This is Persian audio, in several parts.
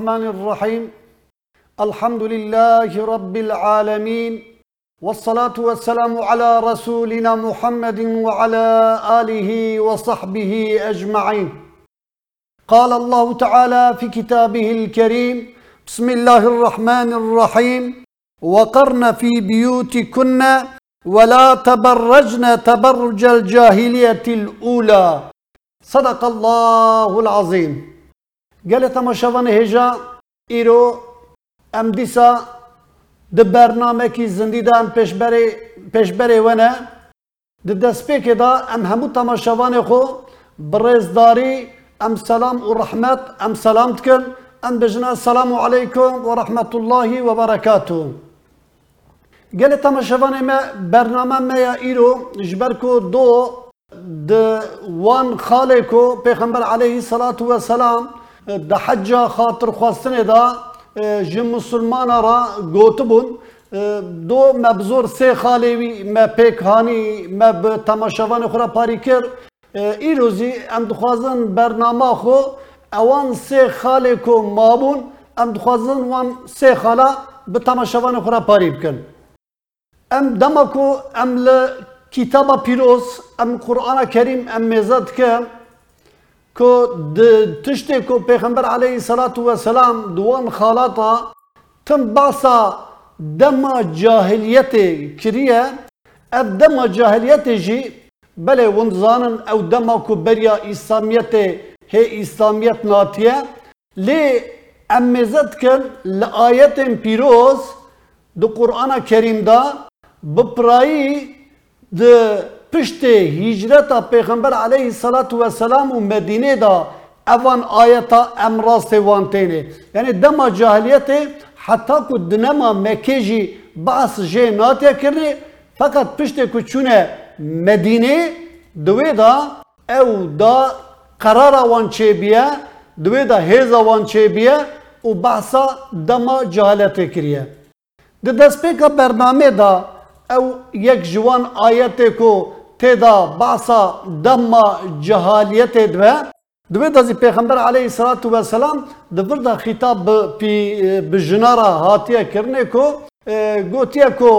الرحمن الرحيم. الحمد لله رب العالمين والصلاة والسلام على رسولنا محمد وعلى آله وصحبه أجمعين. قال الله تعالى في كتابه الكريم بسم الله الرحمن الرحيم وقرن في بيوتكن ولا تبرجن تبرج الجاهلية الأولى. صدق الله العظيم. قالت ما شافن هجا إيرو أم ديسا د برنامه کی زندیدان پیشبری پیشبری ونه د دسپیک دا ام همو تماشاوان خو برزداری ام سلام و رحمت ام سلام تکن ام بجنا السلام علیکم و رحمت الله و برکاته گل تماشاوان ما برنامه ما یا ایرو جبر کو دو د وان خاله کو پیغمبر علیه الصلاة والسلام د حج خاطر خواستن دا جم مسلمان را گوتبون دو مبزور سه خالوی ما پیکهانی ما به تماشاوان خورا پاری کر ای روزی ام دخوازن برنامه خو اوان سه خاله کو مابون ام دخوازن وان سه خاله به تماشاوان خورا پاری بکن ام دمکو ام ل کتاب پیروز ام قرآن کریم ام می‌زد که کو تشتێک و پێخەمبەر عليهەی سەلات وەسەسلام دووەم خاڵاتە تم باسا دەما جاهلیەتێ کریە ئەب دەما جاهلیەتێژی بەێ وندزانن ئەو دەما و بەریا ئیسلامیەتێ هێ ئیسلامیەت ناتیە لێ ئەم مێزت کرد لە ئاەتێن پیرۆز دو قورآە کەریمدا بپرایی پشت هجرت پیغمبر علیه والسلام و مدینه دا اوان آیتا امراست وانتینه. یعنی دما جاهلیت حتی که دنما مکه جی بعض جه ناتیا کرنه فقط پشت که چونه مدینه دوی دا او دا قرار وان چه بیه دوی دا هیز وان چه بیه و بحثا دما جاهلیت کریه. د دسپیکا برنامه دا او یک جوان آیت کو تدا باسا دما جهالیت دوه دوه دازی پیغمبر علیه الصلاة والسلام دبر دا خطاب پی بجنارا هاتیه کرنه کو گوتیه کو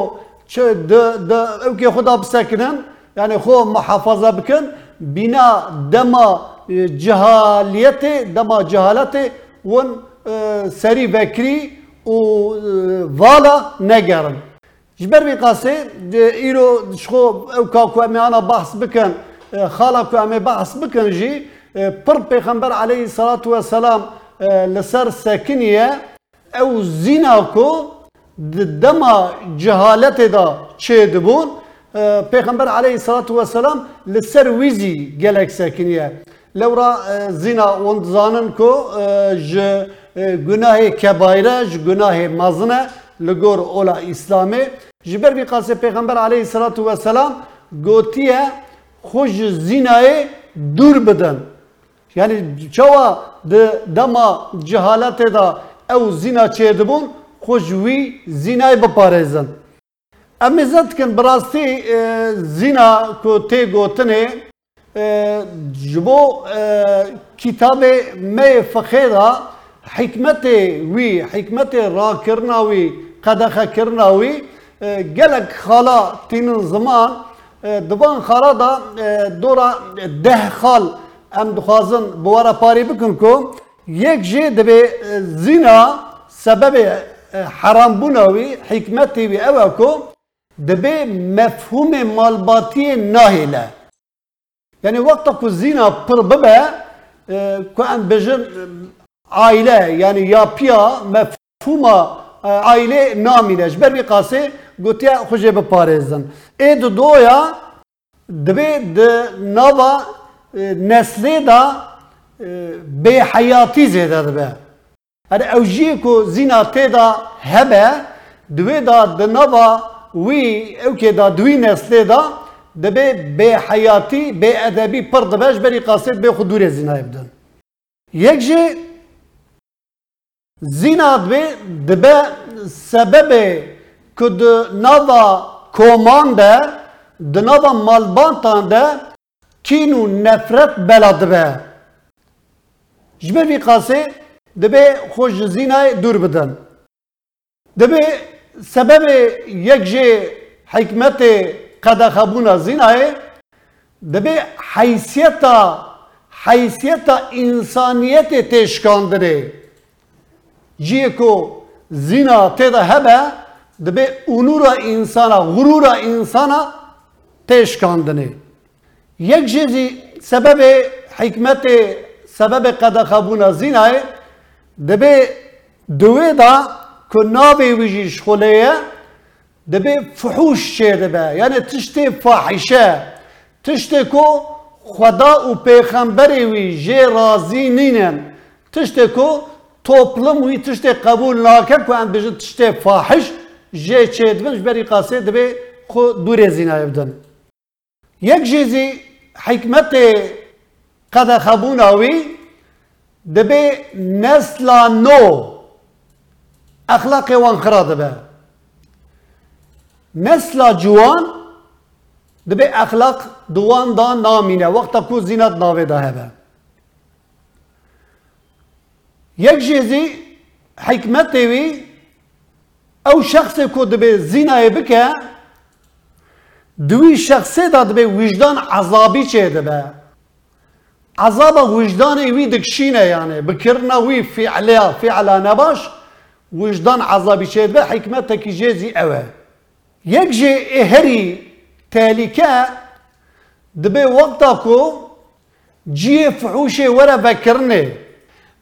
چه د د او که خدا بسکنن یعنی خو محافظه بکن۔ بنا دما جهالیت دما جهالت ون سری بکری و والا نگرن۔ جبر بی قاسه ایرو شخو او کاکو امی آنا بحث بکن خالا کو امی بحث بکن جی پر پیغمبر علیه الصلاة والسلام لسر ساکنیه او زینا کو دما جهالت دا چه دبون پیغمبر علیه الصلاة والسلام لسر ویزی گلک ساکنیه لورا زینا وندزانن کو ج گناه کبایره ج گناه مزنه لگور اولا اسلامه جبر بی قاسه پیغمبر علیه الصلاة والسلام گوتیه خوش زینای دور بدن یعنی چوا دما جهالت دا او زینا چه دبون خوش وی زینای بپارزن اما زد کن براستی زینا کو تی گوتنه جبو کتاب می حکمت وی حکمت را کرنا وی کرنا گلک خالا تین زمان دوان خالا دا دورا ده خال ام دخوازن بوارا پاری بکن کو یک جه دبی زینا سبب حرام بوناوی حکمتی وی اوه کو دبی مفهوم مالباتی ناهیله یعنی وقتا کو زینا پر ببه کو ام بجن aile yani yapıya mefhuma aile namine jber bir kase گوتیا خوشی به پارزن ای دو دویا دوی دو نوا نسلی دا به حیاتی زیده دو بی هر اوجی کو زینا تی دا هبه دوی دا دو نوا وی اوکی دا دوی نسلی دا دبی به حیاتی به ادبی پر دبش بری قاصد به خود دور زینا بدن. یک جی زینا دبی دبی سبب که د نوا کومان ده د نوا مالبانتان ده کین و نفرت بلا دبه جبر وی قاسه دەبێ خۆش زینای دوور بدەن دەبێ سبب یەک ژێ حکمتێ قەدەخەبوونە زینایە دەبێ حیسیەتە حیسیەتە ئینسانیەتێ تێشکاندنێ جیە کو زینا تێدا هەبە دەبێ ئونورە ئینسانە غرورە ئینسانە تێشکاندنێ یەک ژێزی سببێ حکمتێ سبب قەدەخەبوونە زینایە دەبێ دوێدا کو ناوێ ویژیش خولەیە دەبێ فحوش چێ دەبێ یعنی تشتێ فاحیشە تشتێ کو خدا و پێخەمبەری وی ژێ رازی نینن تشتێ کو تۆپڵم وی تشتێ قبول ناکە کو ئەم بژن تشتێ فاحش ژێ چێ دبن بەری قاسێ دەبێ خۆ دوورێ زینایە بدەن یەک ژێزی حکمتێ قەدە خەبووناوی دەبێ نەسلا نۆ ئەخلاقی وان خرا دەبێ نەسلا جوان دەبێ ئەخلاق دوواندا نامینە وەختە کو زیینەت ناوێدا هەبە یەک ژێزی حکمتێوی ئەو شخصێک کۆ دەبێ زیینایە بکە دوی شخصێدا دەبێ ویژدان عذابی چێ دەبێ عذابە وجدانی وی دکشینە یانێ بکردنا وی فعلیا فعلا نەباش وجدان عذابی چێت بە حکمتێکی ژێزی ئەوە یەک ژێ هەری تالیکە دەبێ وەقتا کو جیێ فحوشێ وەرە بەکردێ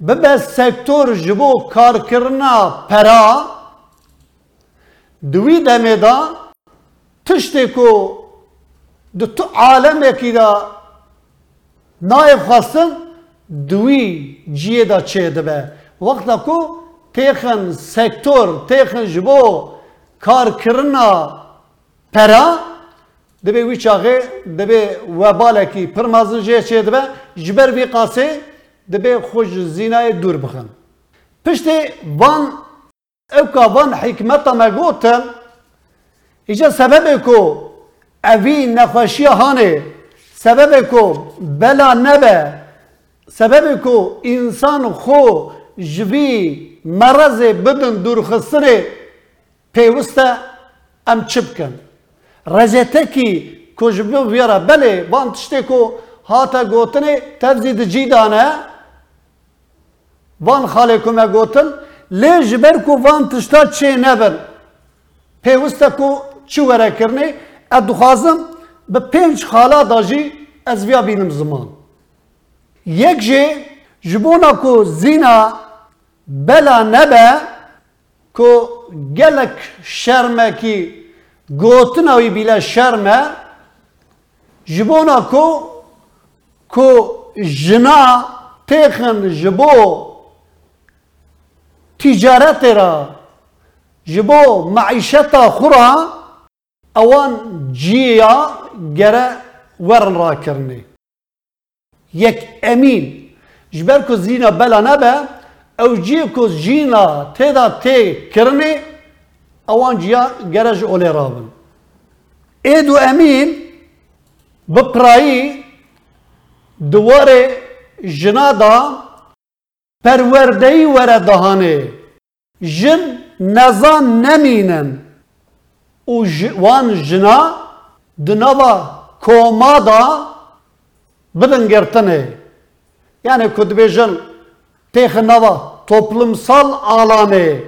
ببە سەکتۆر ji بۆ کارکردنا پەرا دوی دەمێدا تشتێک و تو عالەمێکیدا نایب خواستن دوی جیێدا چێ دەبێ وەختا کو تێخن سەکتۆر تێخن ji بۆ کارکردنا پەرا دەبێ وی چاغێ دەبێ وەبالێکی پرمازن چێ دەبێ ji ber vê qasê دەبێ خۆش زینایە دوور بخن. پشتێ van او کاوان حکمت ما گوتن اینجا سبب کو اوی نخوشی هانه سبب کو بلا نبه سبب کو انسان خو جوی مرض بدن درخستن پیوسته ام چپ کن رزته کی کجبیو بیاره بله بان تشته کو هاتا گوتنه تفزید جیدانه وان خاله کومه گوتنه لی جبر کو وان تشتا چه نبن پیوسته کو چی وره کرنی ادخوازم به پنج خالا داجی از ویا بینم زمان یک جه جبونا کو زینا بلا نبه کو گلک شرمه کی گوتن اوی بیلا شرمه جبونا کو کو جنا تیخن جبو تجارت را جبو معیشت خورا اوان جیا گره ورن را کرنه. یک امین جبر کو زینا بلا نبا او جیو کو زینا تیدا تی کرنه، اوان جیا گره جولی را بل ایدو امین بپرای دواره جنادا پروردهی وردهانه Žen neza neminem. U wan jina dinava koma da bidin gertine. Yani kudbejin tehnava toplumsal alanı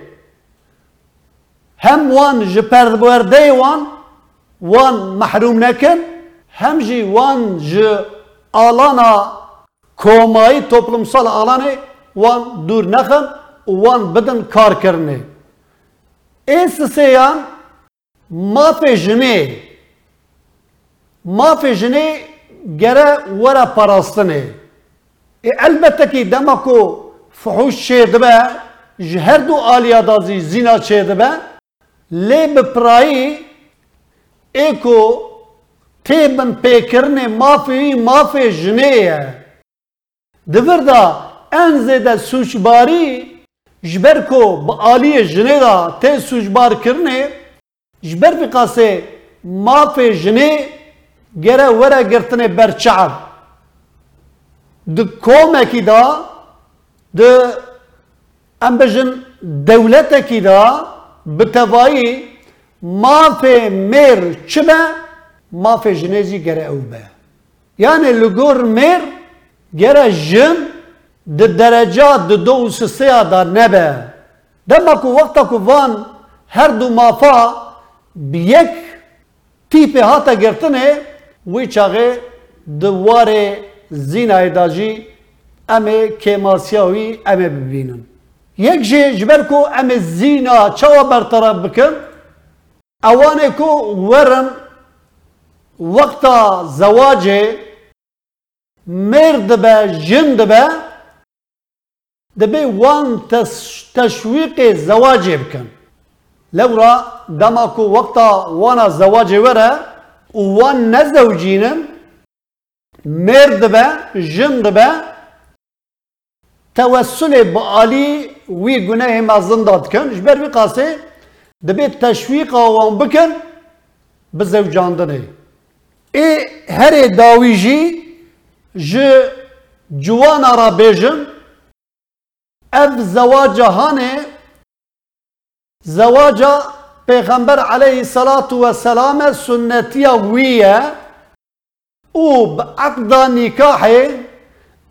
hem wan ji perdberde wan wan mahrum nekin hem ji wan ji alana komayı toplumsal alanı wan dur nekin وان بدن کار کرنے اس سے یا معف جنے معف جنے کرے ورا پراستن اے البتہ کہ دم کو فحش شدبہ جہرد و عالیہ دزی زنا شدبہ لبرائی ایکو تھی بن پہ کرنے معفی معف جنے ہے دبر دا ان زدہ سوج باری جبر کو با آلی جنه دا تی سوجبار کرنه جبر بقاسه قاسه ماف جنه گره وره گرتنه برچعب ده کوم اکی دا ده ام بجن دولت اکی دا بتوایی ماف میر چمه ماف جنه گره او به یعنی لگور میر گره جنه د درجات د دو سسیا دا نبه. دما کو وقتا کو وان هر دو مافا بیک تیپ هاتا گرتنه وی چاغه دواره زینای داجی امه کماسیاوی امه ببینن. یک جه جبر کو امه زینا چوا برطرف بکن اوانه کو ورن وقتا زواجه مرد به جند به دبي وان تشويق زواج بكن لورا دماكو وقتا وانا زواج ورا وان نزوجين مرد به جند به توسل بآلي وي گناه ما زندات كن جبر بي قاسي دبي تشويق وان بكن بزوجاندنه اي هر داويجي ج جوانا را بيجن اف زواج هانه زواج پیغمبر علیه الصلاة والسلام سنتی ویه او بعقد نکاح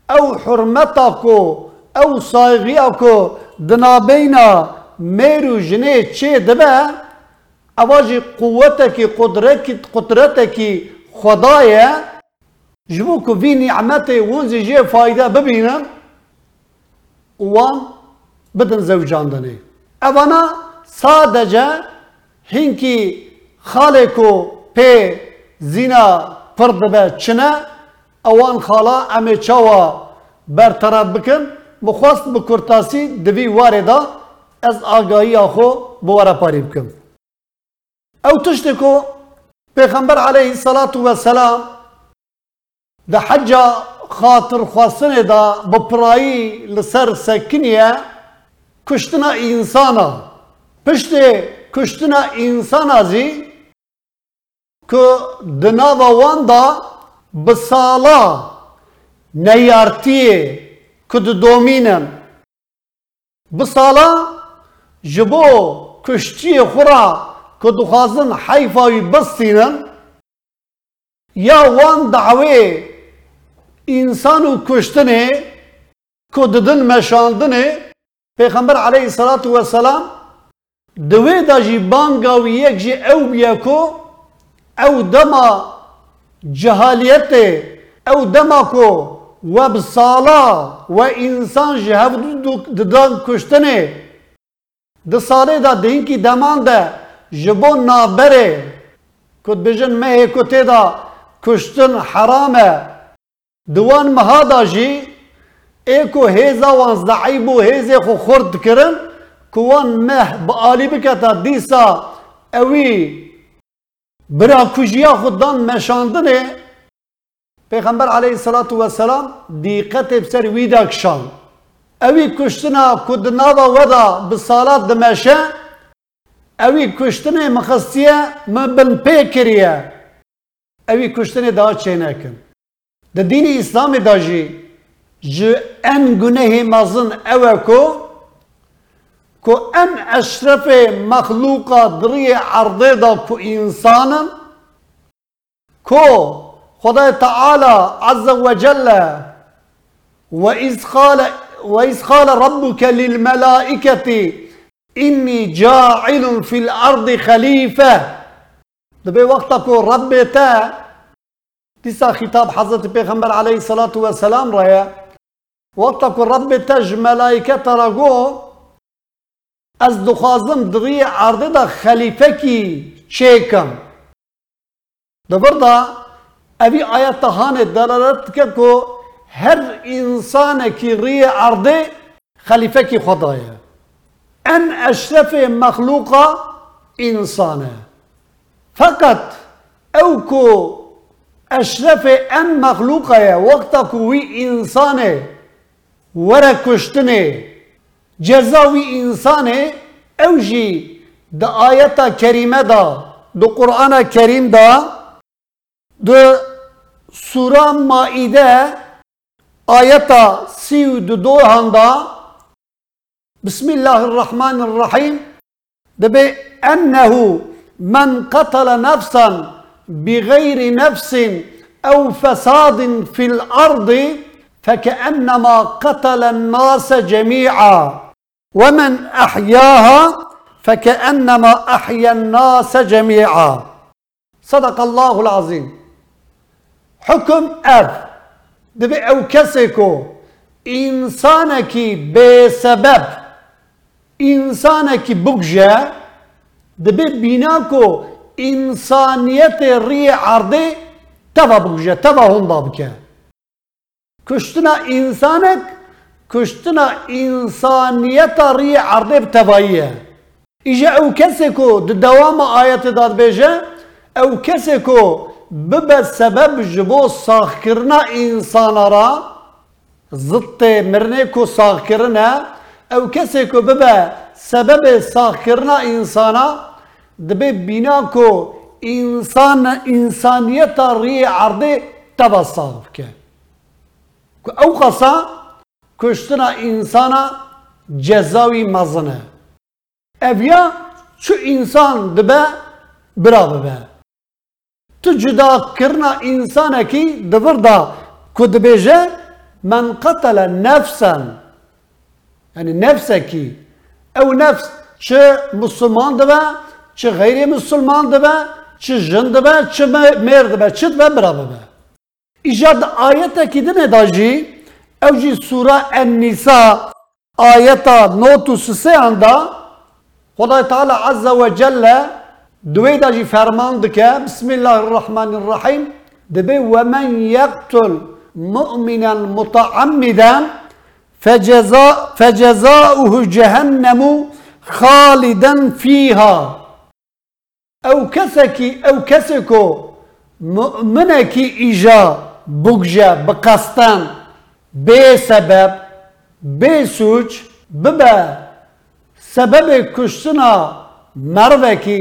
او حرمتکو او صایغیکو دنابینا میرو جنه چه دبه اواجی قوتکی قدرتکی قدرتکی خدایه جبو کو وی نعمت ونزی جه فایده ببینن وان بدن زوجاندنه اوانا sadece hinki خالکو پی زینا پرد به چنه اوان خالا امی چاوا برطرف بکن مخواست بکرتاسی دوی واردا از آگاهی آخو بوارا پاری بکن او تشتی کو پیغمبر علیه الصلاة والسلام ده حجا خاطر خواستن دا بپرایی لسر سکنیه کشتنا انسانا پشت کشتنا انسان ازی که دناوا وان دا بسالا نیارتیه که دومینن بسالا جبو کشتی خورا که دخوازن حیفاوی بستینن یا وان کشتنه که ددن مشاندنه پیغمبر علیه الصلاة والسلام دوی دا جی بانگا و یک جی او بیا کو او دما جهالیت او دما کو و بسالا و انسان جی هف ددان کشتنه د ساله دا دین کی دمان ده جبو نابره کد بجن مه کتی دا کشتن حرامه دوان مهادا جی ایکو هیزا وان زعیبو هیزه خو خورد کرن کوان مه با آلی بکتا دیسا اوی برا کجیا خودان مشاندنه. پیغمبر علیه الصلاة والسلام دیقت بسر ویدا کشان اوی کشتنا کدناوا ودا بسالات دمشه اوی کشتنه مخصیه مبن پی کریه. اوی کشتنه دا چه نکن ده دین اسلام دا جی جه ان گناه مزن اوه کو کو ان اشرف مخلوقا دری عرضه دا کو انسانا کو خدا تعالى عز وجل وإذ قال وإذ قال ربك للملائكة إني جاعل في الأرض خليفة دبي وقتك رب تا تسا خطاب حضرت پیغمبر عليه الصلاة والسلام رأي. وقتك رب تج ملائكة رجو از دخوازم دغی عرضه دا خلیفه کی چیکم دبر دا اوی آیت هان دلالت که کو هر انسان کی ری عرضه خلیفه کی خدایه ان اشرف مخلوقا انسانه. فقط أو کو أشرف ان مخلوقة وقتا کوی إنسانة. ورا کشتنه جزاوی إنسانة. أو جی د آیتا کریمه دا. د قرآن کریم دا. د سورة مائدة. آیتا سی و دو دو بسم الله الرحمن الرحيم. دبي أنه من قتل نفسا بغير نفس أو فساد في الأرض فكأنما قتل الناس جميعا. ومن أحياها فكأنما أحيا الناس جميعا. صدق الله العظيم. حكم أب دبي أو كسكو إنسانك بسبب. إنسانك بقجة دبي بيناكو إنسانية ري عرضي تبا بقجة تبا هندا بكه کشتنا انسانک کشتنا انسانیت ری عرضه بتباییه ایجا او کسی کو د دوام آیت داد بیجه او کسی کو ببه سبب جبو ساخ کرنا انسان را ضد مرنه کو ساخ کرنا او کسی کو ببه سبب ساخ کرنا انسانا دبی بینا کو انسان انسانیت ری عرضه تبصاف که او قصا کشتن انسان جزاوی مزنه اویا چه انسان دبه برا ببه تو جدا کرنا انسان کی دبر دا کد بیجه من قتل نفسا یعنی نفس کی او نفس چه مسلمان دبه çi gayri Müslüman dibe çi jin dibe çi mêr dibe çi dibe bira bibe İjad ayetekî dine da jî ew jî sura En-Nisa ayeta notu siseyan da خدای تعالی عز و جل دوی دا جی فرمان دکه بسم الله الرحمن الرحیم دبی ومن يقتل مؤمنا متعمدا فجزاء فجزاؤه جهنم خالدا فيها او كسكي او كسكو مؤمنكي ايجا بوجا بقصتان بسبب بسوج ببا سبب کشتنا مروکی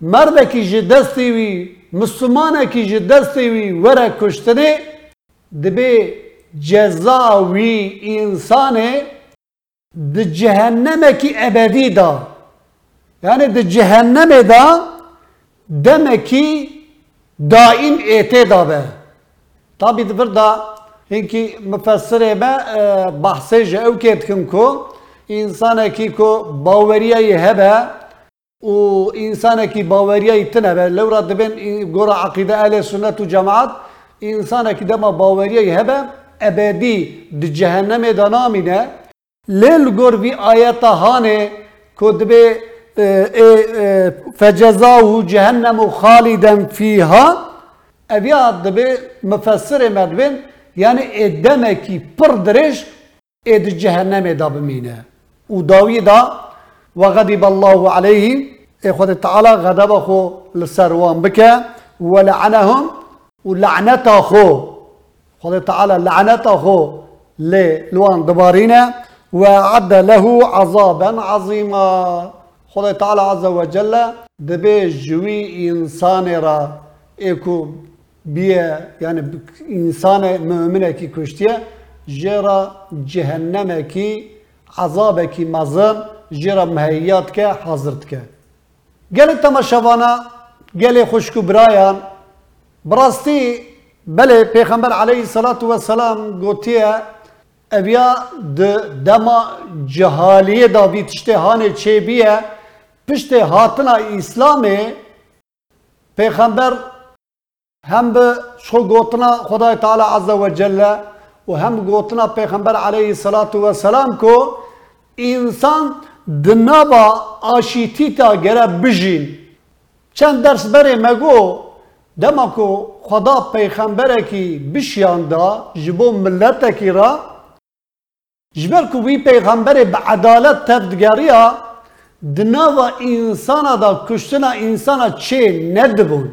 مروکی جی دستی وی مسلمانکی جی دستی وی وره کشتنه دبی جزاوی انسان د جهنم کی ابدی دا یعنی د جهنم دا دمکی دائم ایته دا به tabi burada hinki müfessire me bahse je ev ketkin ku insanekî ku baweriyayê hebe û insanekî baweriyayê tin hebe lewra dibin gora eqîde ehlê sünnet û cemaat insanekî dema baweriyayê hebe ebedî di cehennemê de namîne lê li gor vî ayeta hanê ku إيه، إيه، إيه، فجزاه جهنم خالدا فيها. أبي ادبي مفسر مدبن يعني إدمكي بردرش إد جهنم دابمينه وداوي دا وغضب الله عليه إخوة تعالى غضب اخو لسروان بك ولعنهم ولعنته. خو خد تعالى لعنته خو لوان دبارينا وعد له عذابا عظيما. خذ تعالى عز وجل دبي جوي إنسان را إيكو بيه يعني إنسان مؤمنة كي كشتيه جرى جهنم كي عذابکی مزن جرا مهیات که حاضرت که. گل تماشاوانا گل خوشکو برایان. براستی بله پیغمبر علیه الصلاة والسلام گوتیه اویا د دما جهالیه دا بی تشته هانه چه بیه پشت هاتنا اسلامه پیغمبر هم به شو گوتنا خدای تعالی عز و جل و هم گوتنا پیغمبر علیه الصلاة والسلام کو انسان دنابا آشیتی تا گره بجین. چند درس بره مگو دما کو خدا پیغمبره کی بشیان دا جبو ملت کی را. جبر کو وی پیغمبر به عدالت تبدگاریا دناوا انسان دا کشتنا انسان چه ندبون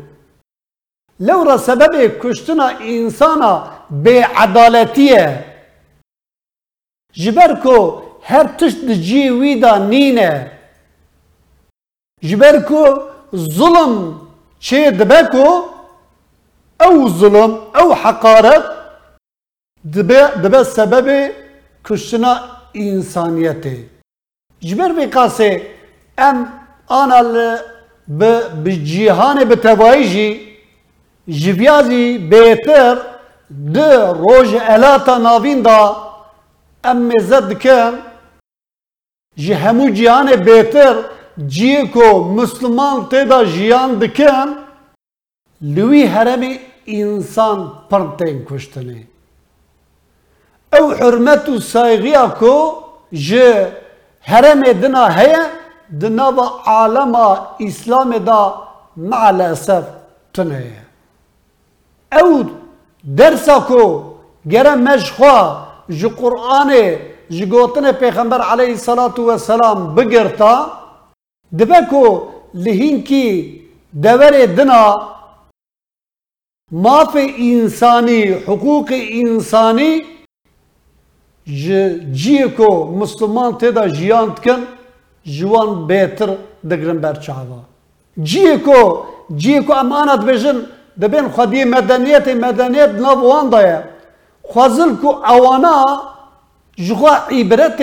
لو را سبب کشتنا انسان به عدالتیه جبر کو هر تشت جی وی دا نینه جبر کو ظلم چه دبه کو او ظلم او حقارت دبه, دبه سبب کشتنا انسانیته جبر وی قاسه ام آنا به جیهان به تبایی جی جویازی بهتر ده روژ الاتا ناوین دا ام مزد کن جی همو جیهان بهتر جیه کو مسلمان تیدا جیان دکن لوی هرم انسان پرنتین کشتنه او حرمت و سایغیا کو جه هرم دنا هيا دنا و عالم اسلام دا مع تنه او درسا کو گره مشخوا جو قرآن جو گوتن پیغمبر علیه الصلاة والسلام بگرتا دبکو لهینکی دور دنا ماف انسانی حقوق انسانی جی کو مسلمان تدا جیان کن جوان بهتر دگرن بر چاوا جی کو جی کو امانت بجن دبین خودی مدنیت مدنیت نوان دایا خوازل کو اوانا جوا عبرت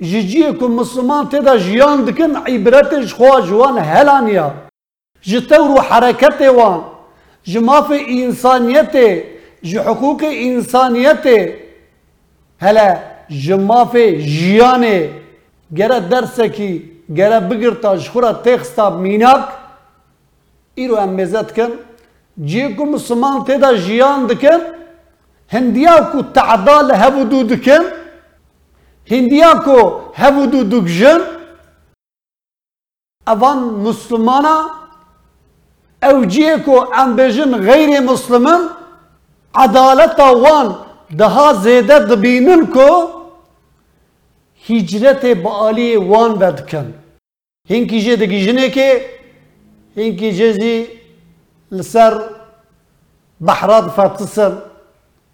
جی کو مسلمان تدا جیان دکن عبرت جوا جوان هلانیا جتورو حرکت وان جماف انسانیت جی حقوق انسانیت هلا جماف جیانه تخستا میناک ایرو ام مزد کن جی کو مسلمان تیدا جیان دکن هندیا کو تعدال هبودو دکن هندیا کو هبودو دکجن اوان مسلمانا او جی کو ام بجن غیر مسلمان عدالت وان hicret bali wan vedkin. Hinki jê هجرت به علی وان ورد کن هنگی جه دگی جنه که کی جه زی لسر بحرات فرطسر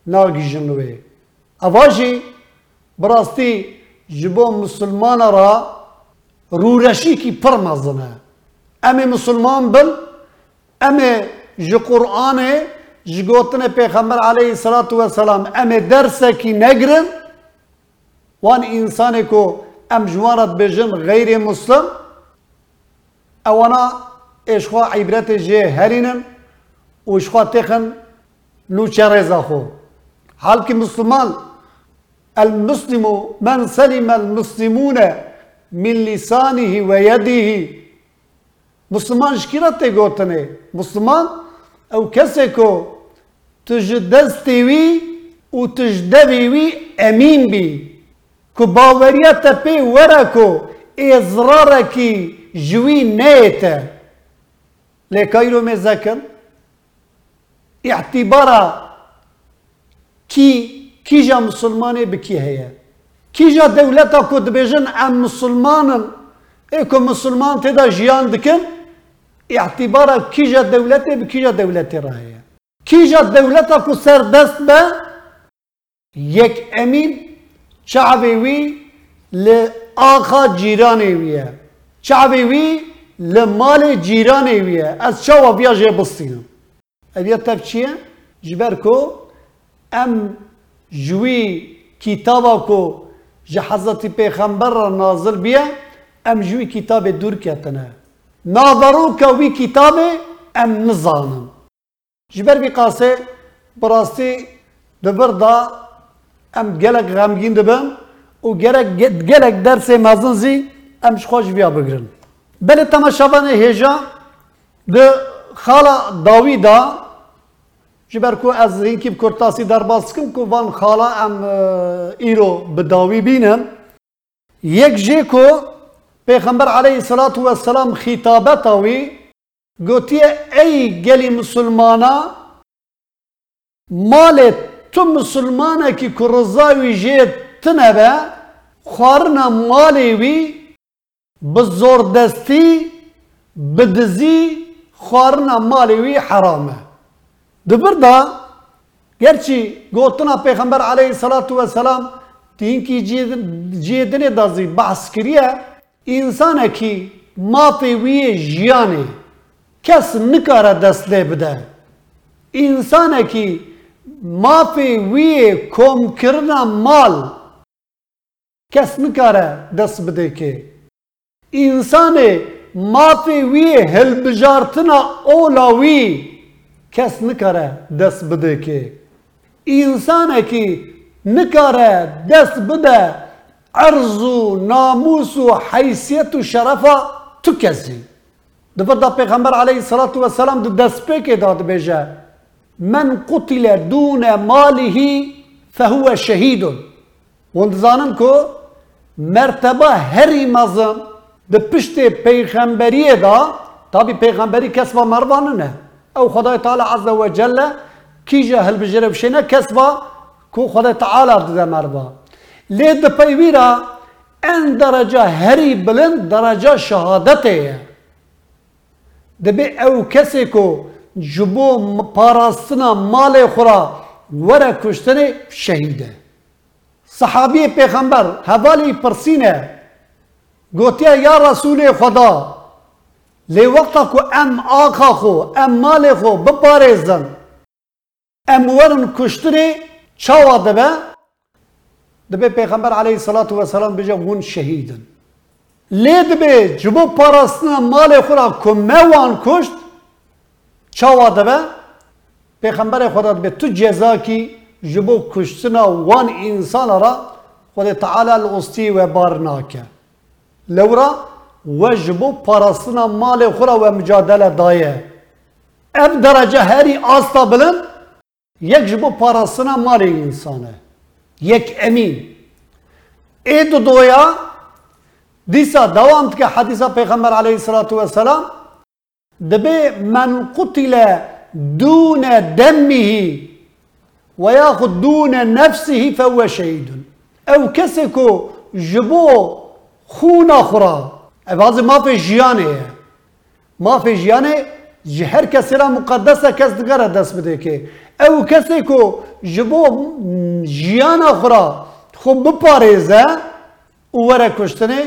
ناگی جنوه اواجی براستی جبو مسلمان را رورشی کی پر مزنه امی مسلمان بل امی جو قرآن جو گوتن پیخمبر علیه صلات و سلام امی درس کی نگرن وان انسان کو ام جوارد بجن غير مسلم؟ اوانا اشخوا عبرت جه هرینن و اشخوا تخن لو رزا خو. حال كي مسلمان المسلم من سلم المسلمون من لسانه و يده. مسلمان شكرت گوتنه؟ مسلمان أو کسی تجدستي وي و تجدبي وي امين بي کو باوریت پی ورا کو ازرار کی جوی نیت لکایرو مزکن اعتبارا کی کیجا مسلمانی بکی هیا کیجا دولتا کو دبیجن ام مسلمانن؟ ایکو مسلمان تدا جیان دکن اعتبارا کیجا دولتی بکیجا دولتی راهیه کیجا دولتا کو سر دست به؟ یک امین چعبی وی ل آخا جیرانی ویه چعبی وی ل مال جیرانی ویه از چاوا بیا جه بستینم اویا تب چیه؟ جبر کو ام جوی کتابا کو جه حضرت پیغمبر را نازل بیه ام جوی کتاب دور کتنه. ناظرو که وی کتاب ام نزانم. جبر بی قاسه براستی دبر دا ام گلک غمگین دبن و گلک گلک درس مازن زی ام خوش بیا بگرن بله تماشاوان هجا ده خالا داوی دا جبر کو از اینکی کرتاسی در باز کم کو وان خالا ام ایرو به داوی بینم یک جه کو پیغمبر علیه الصلاة والسلام خطابت وی گوتیه ای گلی مسلمانا مال تو مسلمانه کی کرزاوی جید تنبه خوارنا مالی وی بزور دستی بدزی خوارنا مالی وی حرامه دبر دا گرچی گوتنا پیغمبر علیه الصلاة والسلام تین کی جیدنه دازی بحث کریه انسان کی مافی وی جیانه کس نکاره دست بده انسان کی مافی وی کم کرنا مال کس نکاره دست بده که انسان مافی وی هلبجارتنا اولاوی کس نکاره دست بده که انسان کی نکاره دست بده عرض و ناموس و حیثیت و شرفا تو کسی دفر دا پیغمبر علیه الصلاة والسلام دو دست پیک داد بیجه من قتل دون ماله فهو شهید وند زانن کو مرتبه هری مزن ده پشت پیغمبریه دا تابی پیغمبری مروانه نه. أو خدای تعالی عز و جل کیجا هل بجره بشینه کسبا کو خدای تعالی ده مروا لید پیویرا ان درجه هری بلند درجه شهادته. دبی أو کسی کو جبو پاراستنا مال خورا وره کشتنه شهیده صحابی پیغمبر حوالی پرسینه گوتیا یا رسول خدا لی وقتا کو ام آقا خو ام مال خو بپارێزن ام ورن کشتنی چاوا دبه دبه پیغمبر علیه الصلاة والسلام بجه ون شهیدن لی دبه جبو پاراستنا مال خورا کو موان کشت چاوا دبه پیغمبر خدا دبه تو جزا کی جبو کشتنا وان انسان را خود تعالی الاستی و بار ناکه لورا وجبو پاراستنا مال خورا و مجادله دایه ev derece heri asla bilin yek ji bo parasına malê insane yek emin ê doya dîsa devam dike hadîsa peyxember aleyhissalatu vesselam دبي من قتل دون دمه وياخذ دون نفسه فهو شهيد. أو كسكو جبو خون أخرى. بعض ما في جيانه. ما في جيانه جهر كسرى مقدسة كس دقارة دست أو كسكو جبو جيان أخرى. خب بباريزة. وورا وره کشتنه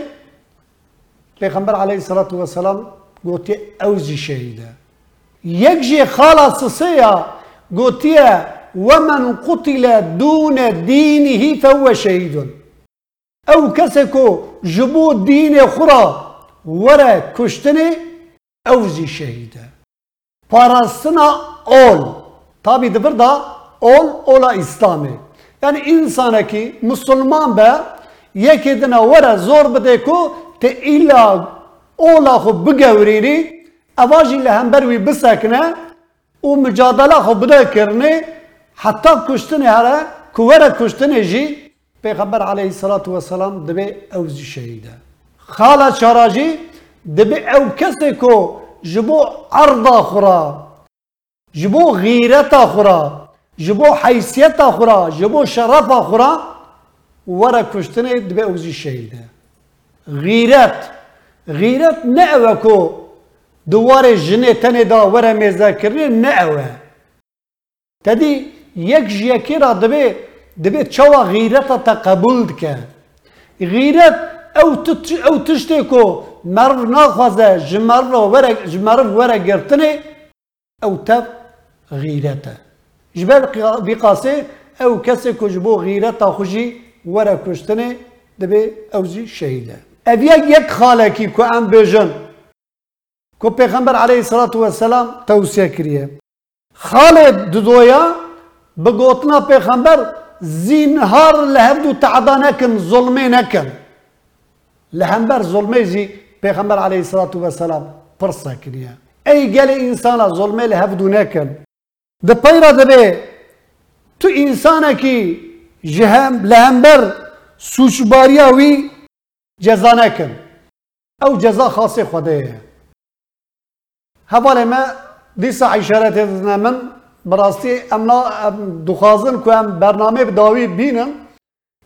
پیغمبر علیه الصلاة والسلام. گوته اوزی شهیده یک جه خالص سیا گوته و من قتل دون دینه فو شهید او کسی کو جبو دین خورا ورا کشتنه اوزی شهیده پارستنا اول تابی دبر دا اول اولا اسلامه یعنی انسان اکی مسلمان با یکی دنا ورا زور بده کو تا ایلا اول خب جووری دی، آواجی له هم بر وی بسکنه، او مجادله خودکردن، حتی کشتن هره کوره کشتنی جی به خبر علی سلام دبی اوزش شد. خاله چراغی دبی او کسی که جبو عرضه خوره، جبو غیرت خوره، جبو حیثیت خوره، جبو شرف خوره، وره کشتنی دبی اوزش شد. غیرت غیرت نه اوه کو. دوار جنه تنه دا وره میزه کرنه نه اوه تدی یک جیکی را دبی دبی چوا غیرت تا قبول که غیرت أو أو تشتی که مرو نخوازه جمرو وره رو وره گرتنه أو تب غیرت. جبل بیقاسه أو کسی کجبو جبو غیرت خوشی وره کشتنه دبی أو جی شهیده. او یک خاله کی که ام بجن که پیغمبر علیه الصلاة والسلام توصیه کریه خاله ددویا بگوتنا پیغمبر زینهار لهبدو تعدا نکن ظلمه نکن لهمبر ظلمه زی پیغمبر علیه الصلاة والسلام پرسا کریه ای گل انسان ظلمه لهفدو نکن ده پیرا دبه تو انسان کی جهم لهمبر سوچباریا وی جزا نکن. او جزا خاص خوده حواله ما دیسا عشارت من براستی امنا دخازن که ام برنامه بداوی بینن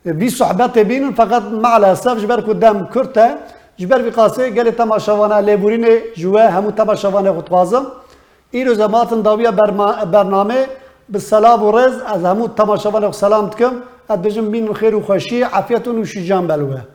بی صحبت بینن فقط مع الاسف جبر کدام کرته جبر وی قاسه گل تماشاوانه لیبورین جوه همو تماشاوانه خطوازم این روز ماتن داویا برنامه به سلام و رز از همو تماشاوانه سلام تکم اد بجم بین خیر و خوشی عافیتون و شجان بلوه.